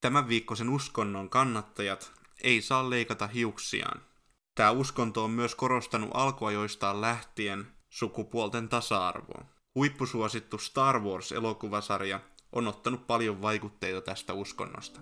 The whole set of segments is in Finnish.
Tämän viikkoisen uskonnon kannattajat ei saa leikata hiuksiaan. Tämä uskonto on myös korostanut alkuajoistaan lähtien sukupuolten tasa-arvoa. Huippusuosittu Star Wars-elokuvasarja on ottanut paljon vaikutteita tästä uskonnosta.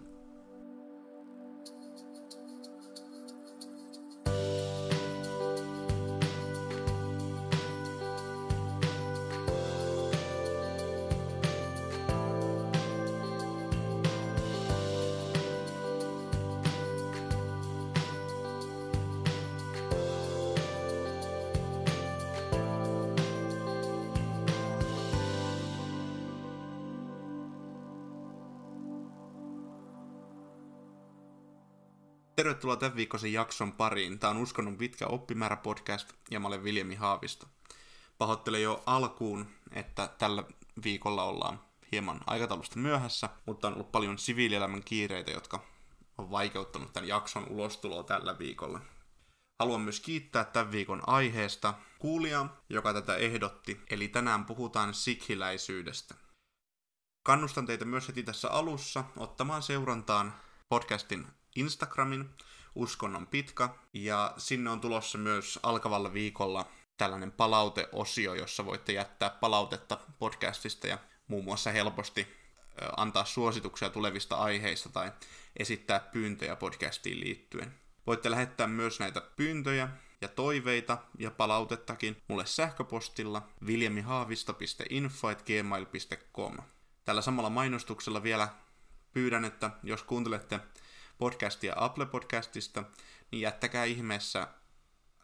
Tervetuloa tämän viikkoisen jakson pariin. Tämä on Uskonnon pitkä oppimäärä podcast ja mä olen Viljami Haavisto. Pahoittelen jo alkuun, että tällä viikolla ollaan hieman aikataulusta myöhässä, mutta on ollut paljon siviilielämän kiireitä, jotka on vaikeuttanut tämän jakson ulostuloa tällä viikolla. Haluan myös kiittää tämän viikon aiheesta kuulijaa, joka tätä ehdotti, eli tänään puhutaan sikhiläisyydestä. Kannustan teitä myös heti tässä alussa ottamaan seurantaan podcastin Instagramin, Uskonnon pitkä, ja sinne on tulossa myös alkavalla viikolla tällainen palauteosio, jossa voitte jättää palautetta podcastista ja muun muassa helposti antaa suosituksia tulevista aiheista tai esittää pyyntöjä podcastiin liittyen. Voitte lähettää myös näitä pyyntöjä ja toiveita ja palautettakin mulle sähköpostilla viljamihaavisto.info.gmail.com. Tällä samalla mainostuksella vielä pyydän, että jos kuuntelette podcastia Apple Podcastista, niin jättäkää ihmeessä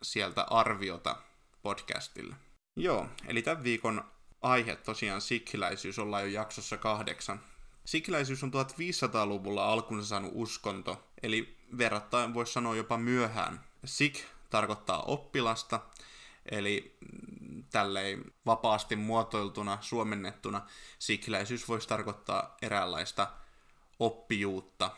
sieltä arviota podcastille. Joo, eli tämän viikon aihe tosiaan sikhiläisyys, ollaan jo jaksossa kahdeksan. Sikhiläisyys on 1500-luvulla alkunsa saanut uskonto, eli verrattain voisi sanoa jopa myöhään. Sikh tarkoittaa oppilasta, eli tälleen vapaasti muotoiltuna, suomennettuna, sikhiläisyys voisi tarkoittaa eräänlaista oppijuutta,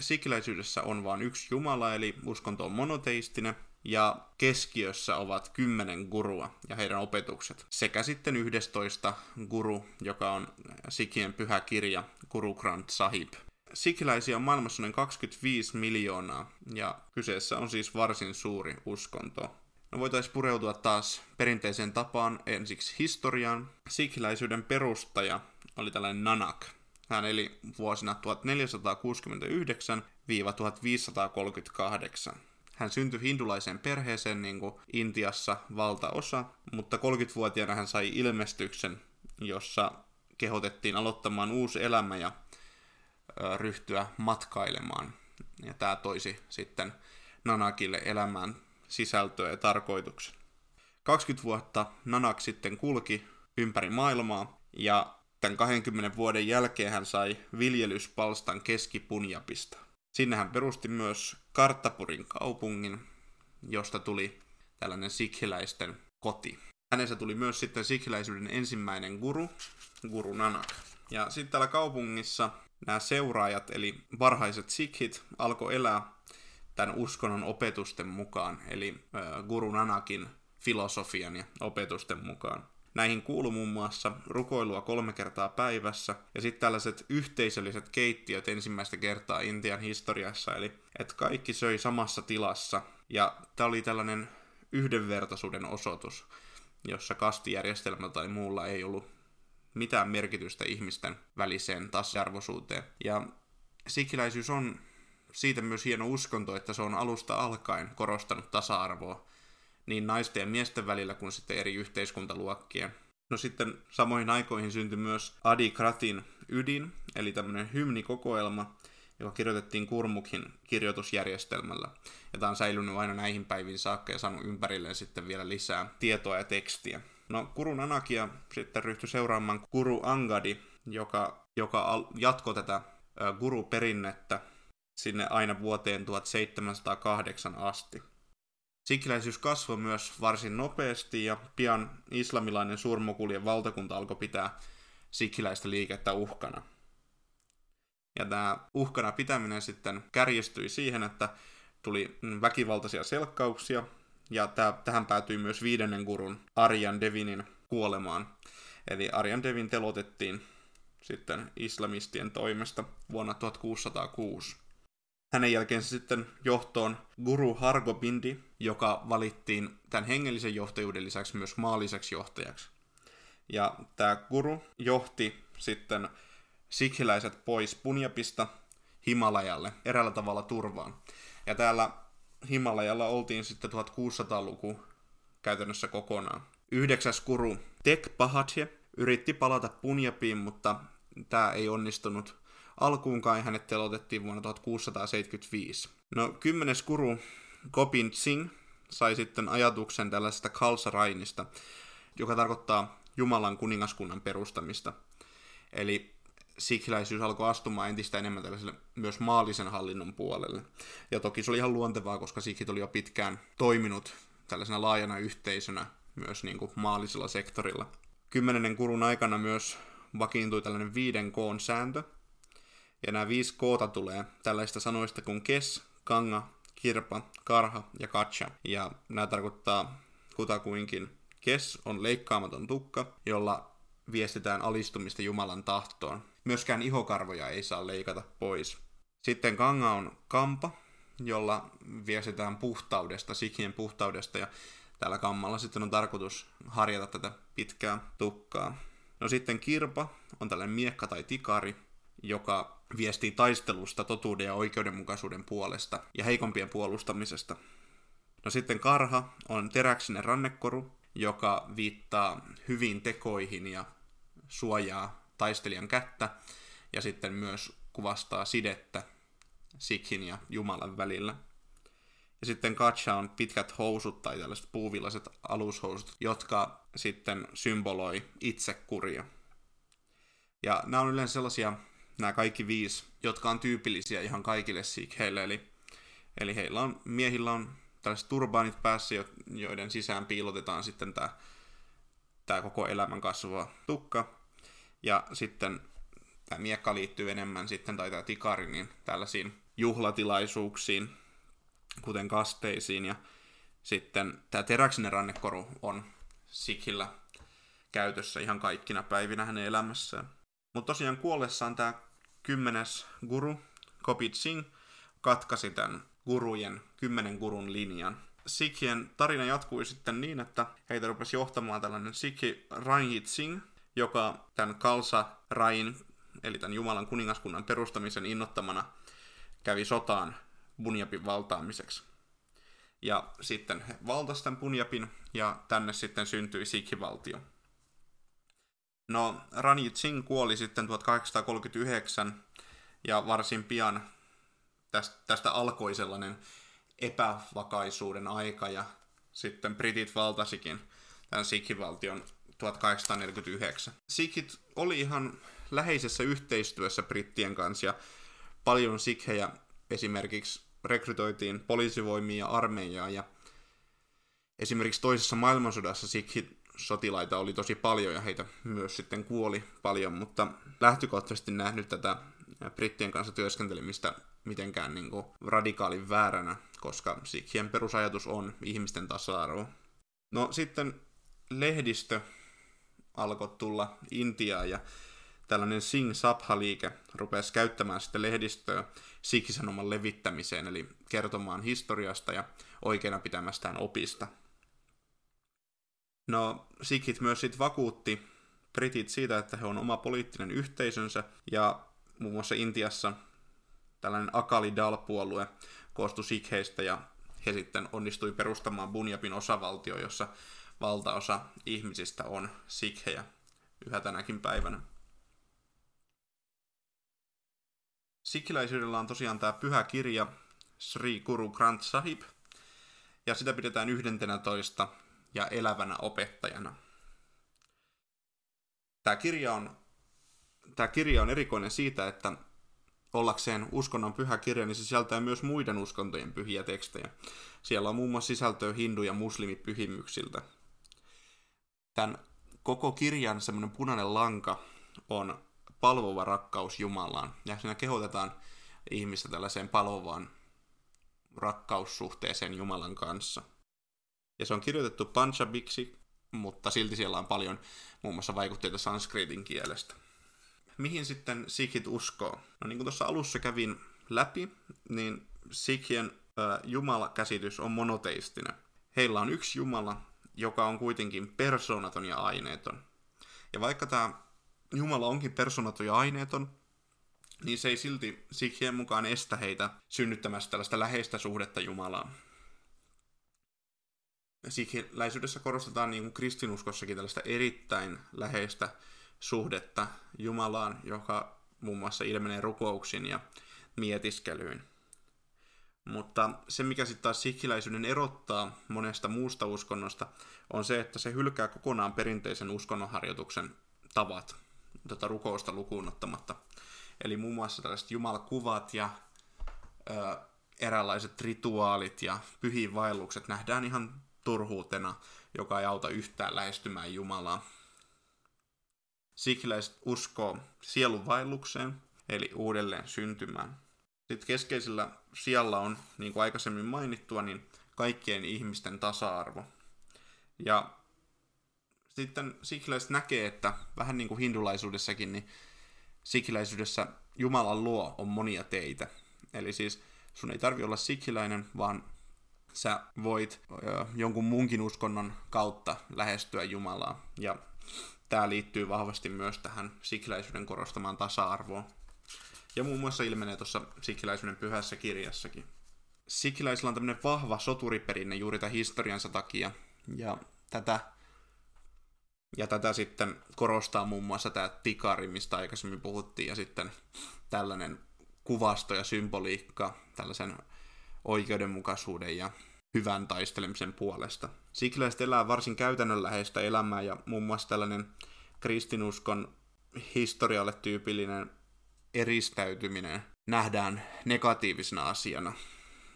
sikiläisyydessä on vain yksi Jumala, eli uskonto on monoteistinen, ja keskiössä ovat kymmenen gurua ja heidän opetukset, sekä sitten 11 guru, joka on Sikien pyhä kirja, Guru Granth Sahib. Sikiläisiä on maailmassa noin 25 miljoonaa, ja kyseessä on siis varsin suuri uskonto. No voitaisiin pureutua taas perinteiseen tapaan ensiksi historiaan. Sikiläisyyden perustaja oli tällainen Nanak, hän eli vuosina 1469-1538. Hän syntyi hindulaiseen perheeseen niin kuin Intiassa valtaosa, mutta 30-vuotiaana hän sai ilmestyksen, jossa kehotettiin aloittamaan uusi elämä ja ryhtyä matkailemaan. Ja tämä toisi sitten Nanakille elämään sisältöä ja tarkoituksen. 20 vuotta Nanak sitten kulki ympäri maailmaa ja Tämän 20 vuoden jälkeen hän sai viljelyspalstan keskipunjapista. Sinne hän perusti myös Karttapurin kaupungin, josta tuli tällainen sikhiläisten koti. Hänessä tuli myös sitten sikhiläisyyden ensimmäinen guru, Guru Nanak. Ja sitten täällä kaupungissa nämä seuraajat, eli varhaiset sikhit, alkoi elää tämän uskonnon opetusten mukaan, eli Guru Nanakin filosofian ja opetusten mukaan. Näihin kuuluu muun muassa rukoilua kolme kertaa päivässä ja sitten tällaiset yhteisölliset keittiöt ensimmäistä kertaa Intian historiassa, eli että kaikki söi samassa tilassa. Ja tämä oli tällainen yhdenvertaisuuden osoitus, jossa kastijärjestelmä tai muulla ei ollut mitään merkitystä ihmisten väliseen tasa-arvoisuuteen. Ja sikiläisyys on siitä myös hieno uskonto, että se on alusta alkaen korostanut tasa-arvoa niin naisten ja miesten välillä kuin sitten eri yhteiskuntaluokkien. No sitten samoihin aikoihin syntyi myös Adi Kratin ydin, eli tämmöinen hymnikokoelma, joka kirjoitettiin Kurmukhin kirjoitusjärjestelmällä. Ja tämä on säilynyt aina näihin päiviin saakka ja saanut ympärilleen sitten vielä lisää tietoa ja tekstiä. No Kurun Anakia sitten ryhtyi seuraamaan Kuru Angadi, joka, joka jatkoi tätä guru-perinnettä sinne aina vuoteen 1708 asti. Sikiläisyys kasvoi myös varsin nopeasti ja pian islamilainen suurmokulien valtakunta alkoi pitää sikiläistä liikettä uhkana. Ja tämä uhkana pitäminen sitten kärjistyi siihen, että tuli väkivaltaisia selkkauksia, ja tähän päätyi myös viidennen gurun Arjan Devinin kuolemaan. Eli Arjan Devin telotettiin sitten islamistien toimesta vuonna 1606. Hänen jälkeensä sitten johtoon Guru Hargobindi, joka valittiin tämän hengellisen johtajuuden lisäksi myös maalliseksi johtajaksi. Ja tämä guru johti sitten sikhiläiset pois Punjabista Himalajalle eräällä tavalla turvaan. Ja täällä Himalajalla oltiin sitten 1600-luku käytännössä kokonaan. Yhdeksäs kuru Tek Pahatje yritti palata Punjabiin, mutta tämä ei onnistunut alkuunkaan hänet telotettiin vuonna 1675. No kymmenes kuru Gopin Singh sai sitten ajatuksen tällaisesta Khalsa-rainista, joka tarkoittaa Jumalan kuningaskunnan perustamista. Eli sikhiläisyys alkoi astumaan entistä enemmän tällaiselle myös maallisen hallinnon puolelle. Ja toki se oli ihan luontevaa, koska sikhit oli jo pitkään toiminut tällaisena laajana yhteisönä myös niin kuin maallisella sektorilla. Kymmenennen kurun aikana myös vakiintui tällainen viiden koon sääntö. Ja nämä viisi koota tulee tällaista sanoista kuin kes, kanga, kirpa, karha ja katcha. Ja nämä tarkoittaa kutakuinkin kes on leikkaamaton tukka, jolla viestitään alistumista Jumalan tahtoon. Myöskään ihokarvoja ei saa leikata pois. Sitten kanga on kampa, jolla viestitään puhtaudesta, sikhien puhtaudesta, ja tällä kammalla sitten on tarkoitus harjata tätä pitkää tukkaa. No sitten kirpa on tällainen miekka tai tikari, joka viestii taistelusta totuuden ja oikeudenmukaisuuden puolesta ja heikompien puolustamisesta. No sitten karha on teräksinen rannekoru, joka viittaa hyviin tekoihin ja suojaa taistelijan kättä ja sitten myös kuvastaa sidettä Sikhin ja Jumalan välillä. Ja sitten katcha on pitkät housut tai tällaiset puuvillaiset alushousut, jotka sitten symboloi itsekuria. Ja nämä on yleensä sellaisia, nämä kaikki viisi, jotka on tyypillisiä ihan kaikille sikheille. Eli, eli heillä on, miehillä on tällaiset turbaanit päässä, joiden sisään piilotetaan sitten tämä, tämä koko elämän kasvava tukka. Ja sitten tämä miekka liittyy enemmän sitten, tai tämä tikari, niin tällaisiin juhlatilaisuuksiin, kuten kasteisiin. Ja sitten tämä teräksinen rannekoru on Sikhillä käytössä ihan kaikkina päivinä hänen elämässään. Mutta tosiaan kuollessaan tämä kymmenes guru, Kopit Singh, katkaisi tämän gurujen, kymmenen gurun linjan. Sikhien tarina jatkui sitten niin, että heitä rupesi johtamaan tällainen Sikhi Ranjit Singh, joka tämän Kalsa Rain, eli tämän Jumalan kuningaskunnan perustamisen innottamana, kävi sotaan Bunjabin valtaamiseksi. Ja sitten he valtasivat tämän Punjabin, ja tänne sitten syntyi Sikhi-valtio. No, Ranjit Singh kuoli sitten 1839, ja varsin pian tästä, tästä alkoi sellainen epävakaisuuden aika, ja sitten britit valtasikin tämän Sikhi-valtion 1849. Sikhit oli ihan läheisessä yhteistyössä brittien kanssa, ja paljon sikhejä esimerkiksi rekrytoitiin poliisivoimiin ja armeijaan, ja esimerkiksi toisessa maailmansodassa sikhit sotilaita oli tosi paljon ja heitä myös sitten kuoli paljon, mutta lähtökohtaisesti nähnyt tätä brittien kanssa työskentelemistä mitenkään niin kuin radikaalin vääränä, koska sikhien perusajatus on ihmisten tasa-arvo. No sitten lehdistö alkoi tulla Intiaan ja tällainen Singh Sabha-liike rupesi käyttämään sitten lehdistöä Sikhisanoman levittämiseen, eli kertomaan historiasta ja oikeana pitämästään opista. No, Sikhit myös sitten vakuutti britit siitä, että he on oma poliittinen yhteisönsä, ja muun muassa Intiassa tällainen Akali Dal-puolue koostui Sikheistä, ja he sitten onnistui perustamaan Bunjabin osavaltio, jossa valtaosa ihmisistä on Sikhejä yhä tänäkin päivänä. Sikhiläisyydellä on tosiaan tämä pyhä kirja Sri Guru Granth Sahib, ja sitä pidetään toista ja elävänä opettajana. Tämä kirja on, tämä kirja on erikoinen siitä, että ollakseen uskonnon pyhä kirja, niin se sisältää myös muiden uskontojen pyhiä tekstejä. Siellä on muun muassa sisältöä hindu- ja muslimipyhimyksiltä. Tämän koko kirjan semmoinen punainen lanka on palvova rakkaus Jumalaan. Ja siinä kehotetaan ihmistä tällaiseen palvovaan rakkaussuhteeseen Jumalan kanssa. Ja se on kirjoitettu panchabiksi, mutta silti siellä on paljon muun muassa vaikutteita sanskritin kielestä. mihin sitten sikhit uskoo? No niin kuin tuossa alussa kävin läpi, niin sikhien äh, jumalakäsitys on monoteistinen. Heillä on yksi jumala, joka on kuitenkin persoonaton ja aineeton. Ja vaikka tämä Jumala onkin persoonaton ja aineeton, niin se ei silti sikhien mukaan estä heitä synnyttämästä tällaista läheistä suhdetta Jumalaan. Sikhiläisyydessä korostetaan niin kuin kristinuskossakin tällaista erittäin läheistä suhdetta Jumalaan, joka muun muassa ilmenee rukouksin ja mietiskelyin. Mutta se, mikä sitten taas sikhiläisyyden erottaa monesta muusta uskonnosta, on se, että se hylkää kokonaan perinteisen uskonnonharjoituksen tavat, tota rukousta lukuun ottamatta. Eli muun muassa tällaiset jumalakuvat ja ö, eräänlaiset rituaalit ja pyhiinvaellukset nähdään ihan turhuutena, joka ei auta yhtään lähestymään Jumalaa. Sikhiläiset uskoo sielunvaellukseen, eli uudelleen syntymään. Sitten keskeisellä sijalla on, niin kuin aikaisemmin mainittua, niin kaikkien ihmisten tasa-arvo. Ja sitten sikhiläiset näkee, että vähän niin kuin hindulaisuudessakin, niin sikhiläisyydessä Jumalan luo on monia teitä. Eli siis sun ei tarvi olla sikhiläinen, vaan sä voit jonkun munkin uskonnon kautta lähestyä Jumalaa. Ja tämä liittyy vahvasti myös tähän sikhiläisyyden korostamaan tasa-arvoon. Ja muun muassa ilmenee tuossa sikhiläisyyden pyhässä kirjassakin. Sikhiläisillä on tämmöinen vahva soturiperinne juuri tämän historiansa takia. Ja tätä, ja tätä sitten korostaa muun muassa tämä tikari, mistä aikaisemmin puhuttiin, ja sitten tällainen kuvasto ja symboliikka tällaisen oikeudenmukaisuuden ja hyvän taistelemisen puolesta. Sikhiläiset elää varsin käytännönläheistä elämää ja muun muassa tällainen kristinuskon historialle tyypillinen eristäytyminen nähdään negatiivisena asiana.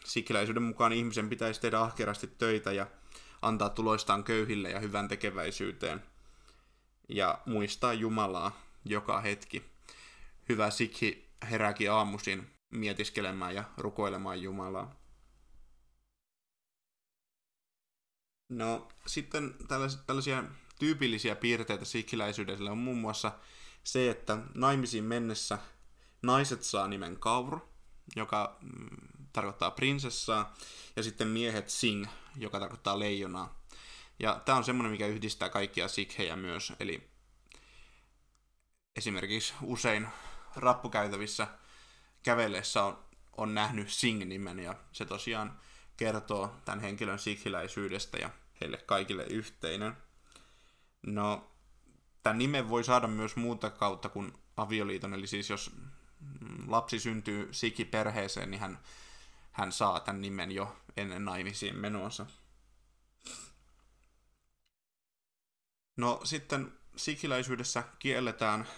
Sikiläisyyden mukaan ihmisen pitäisi tehdä ahkerasti töitä ja antaa tuloistaan köyhille ja hyvän tekeväisyyteen. Ja muistaa Jumalaa joka hetki. Hyvä sikhi herääkin aamuisin mietiskelemään ja rukoilemaan Jumalaa. No sitten tällaisia tyypillisiä piirteitä sikhiläisyydellä on muun muassa se, että naimisiin mennessä naiset saa nimen Kaur, joka mm, tarkoittaa prinsessaa, ja sitten miehet Singh, joka tarkoittaa leijonaa. Ja tämä on semmoinen, mikä yhdistää kaikkia sikhejä myös, eli esimerkiksi usein rappukäytävissä kävellessä on, on nähnyt Singh-nimen, ja se tosiaan kertoo tämän henkilön sikhiläisyydestä ja heille kaikille yhteinen. No, tämän nimen voi saada myös muuta kautta kuin avioliiton, eli siis jos lapsi syntyy sikiperheeseen, niin hän, hän saa tämän nimen jo ennen naimisiin menoansa. No sitten sikiläisyydessä kielletään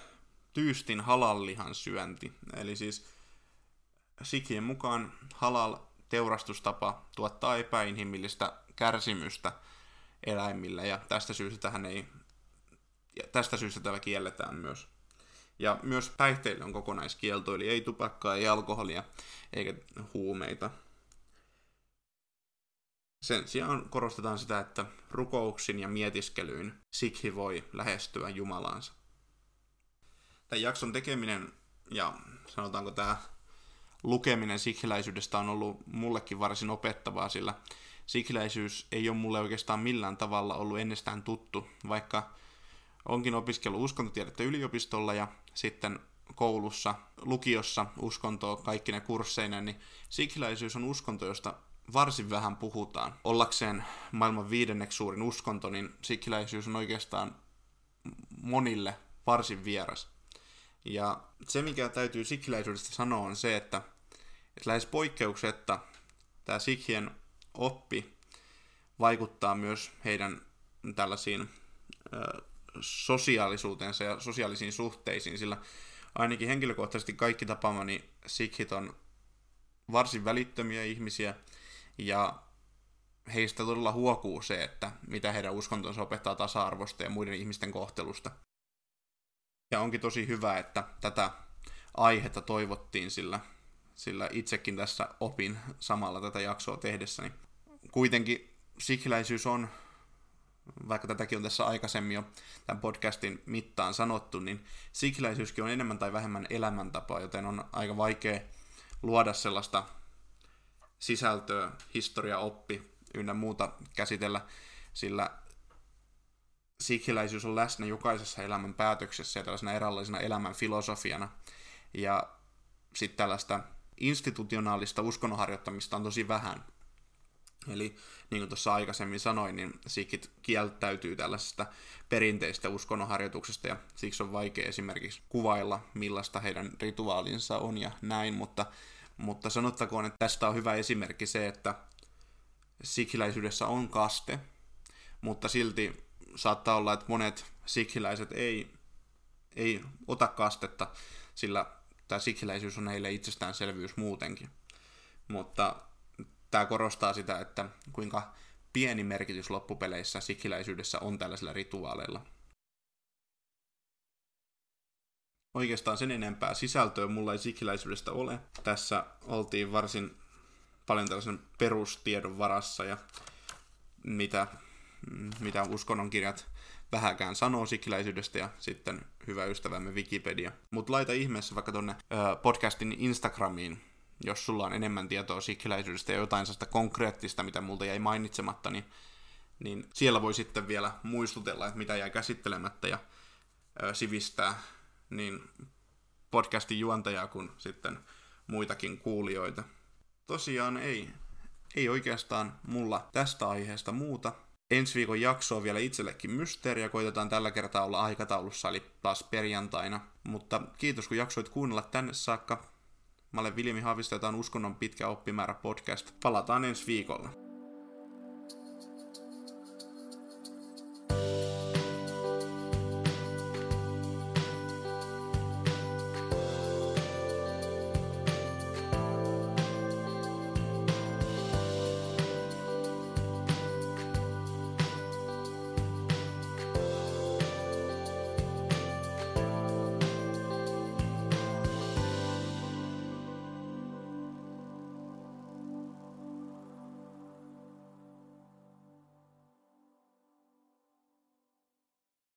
tyystin halallihan syönti. Eli siis sikien mukaan halal teurastustapa tuottaa epäinhimillistä kärsimystä eläimille ja tästä syystä tähän ei ja tästä syystä tällä kielletään myös. Ja myös päihteille on kokonaiskielto, eli ei tupakkaa, ei alkoholia eikä huumeita. Sen sijaan korostetaan sitä, että rukouksin ja mietiskelyin sikhi voi lähestyä Jumalaansa. Tämän jakson tekeminen ja sanotaanko tämä lukeminen sikhiläisyydestä on ollut mullekin varsin opettavaa, sillä sikhiläisyys ei ole mulle oikeastaan millään tavalla ollut ennestään tuttu, vaikka onkin opiskellut uskontotiedettä yliopistolla ja sitten koulussa, lukiossa uskontoa kaikki ne kursseina, niin sikhiläisyys on uskonto, josta varsin vähän puhutaan. Ollakseen maailman viidenneksi suurin uskonto, niin sikhiläisyys on oikeastaan monille varsin vieras. Ja se, mikä täytyy sikhiläisyydestä sanoa, on se, että, että lähes poikkeuksetta tämä sikhien oppi vaikuttaa myös heidän tällaisiin sosiaalisuuteensa ja sosiaalisiin suhteisiin, sillä ainakin henkilökohtaisesti kaikki tapaamani sikhit on varsin välittömiä ihmisiä, ja heistä todella huokuu se, että mitä heidän uskontonsa opettaa tasa-arvosta ja muiden ihmisten kohtelusta. Ja onkin tosi hyvä, että tätä aihetta toivottiin, sillä, sillä itsekin tässä opin samalla tätä jaksoa tehdessäni. Kuitenkin sikhiläisyys on vaikka tätäkin on tässä aikaisemmin jo tämän podcastin mittaan sanottu, niin sikiläisyyskin on enemmän tai vähemmän elämäntapa, joten on aika vaikea luoda sellaista sisältöä, historia, oppi ynnä muuta käsitellä, sillä sikiläisyys on läsnä jokaisessa elämän päätöksessä ja tällaisena eräänlaisena elämän filosofiana. Ja sitten tällaista institutionaalista uskonnonharjoittamista on tosi vähän. Eli niin kuin tuossa aikaisemmin sanoin, niin sikit kieltäytyy tällaisesta perinteistä uskonnonharjoituksesta ja siksi on vaikea esimerkiksi kuvailla, millaista heidän rituaalinsa on ja näin, mutta, mutta sanottakoon, että tästä on hyvä esimerkki se, että sikiläisyydessä on kaste, mutta silti saattaa olla, että monet sikiläiset ei, ei ota kastetta, sillä tämä sikiläisyys on heille itsestäänselvyys muutenkin. Mutta tämä korostaa sitä, että kuinka pieni merkitys loppupeleissä sikiläisyydessä on tällaisilla rituaaleilla. Oikeastaan sen enempää sisältöä mulla ei sikiläisyydestä ole. Tässä oltiin varsin paljon tällaisen perustiedon varassa ja mitä, mitä uskonnonkirjat vähäkään sanoo sikiläisyydestä ja sitten hyvä ystävämme Wikipedia. Mutta laita ihmeessä vaikka tonne podcastin Instagramiin jos sulla on enemmän tietoa sikhiläisyydestä ja jotain sellaista konkreettista, mitä multa jäi mainitsematta, niin, niin siellä voi sitten vielä muistutella, että mitä jäi käsittelemättä ja ö, sivistää niin podcastin juontajaa kuin sitten muitakin kuulijoita. Tosiaan ei, ei oikeastaan mulla tästä aiheesta muuta. Ensi viikon jakso on vielä itsellekin mysteeri ja koitetaan tällä kertaa olla aikataulussa, eli taas perjantaina. Mutta kiitos kun jaksoit kuunnella tänne saakka. Mä olen Viljami Haavisto, ja tämä on Uskonnon pitkä oppimäärä podcast. Palataan ensi viikolla.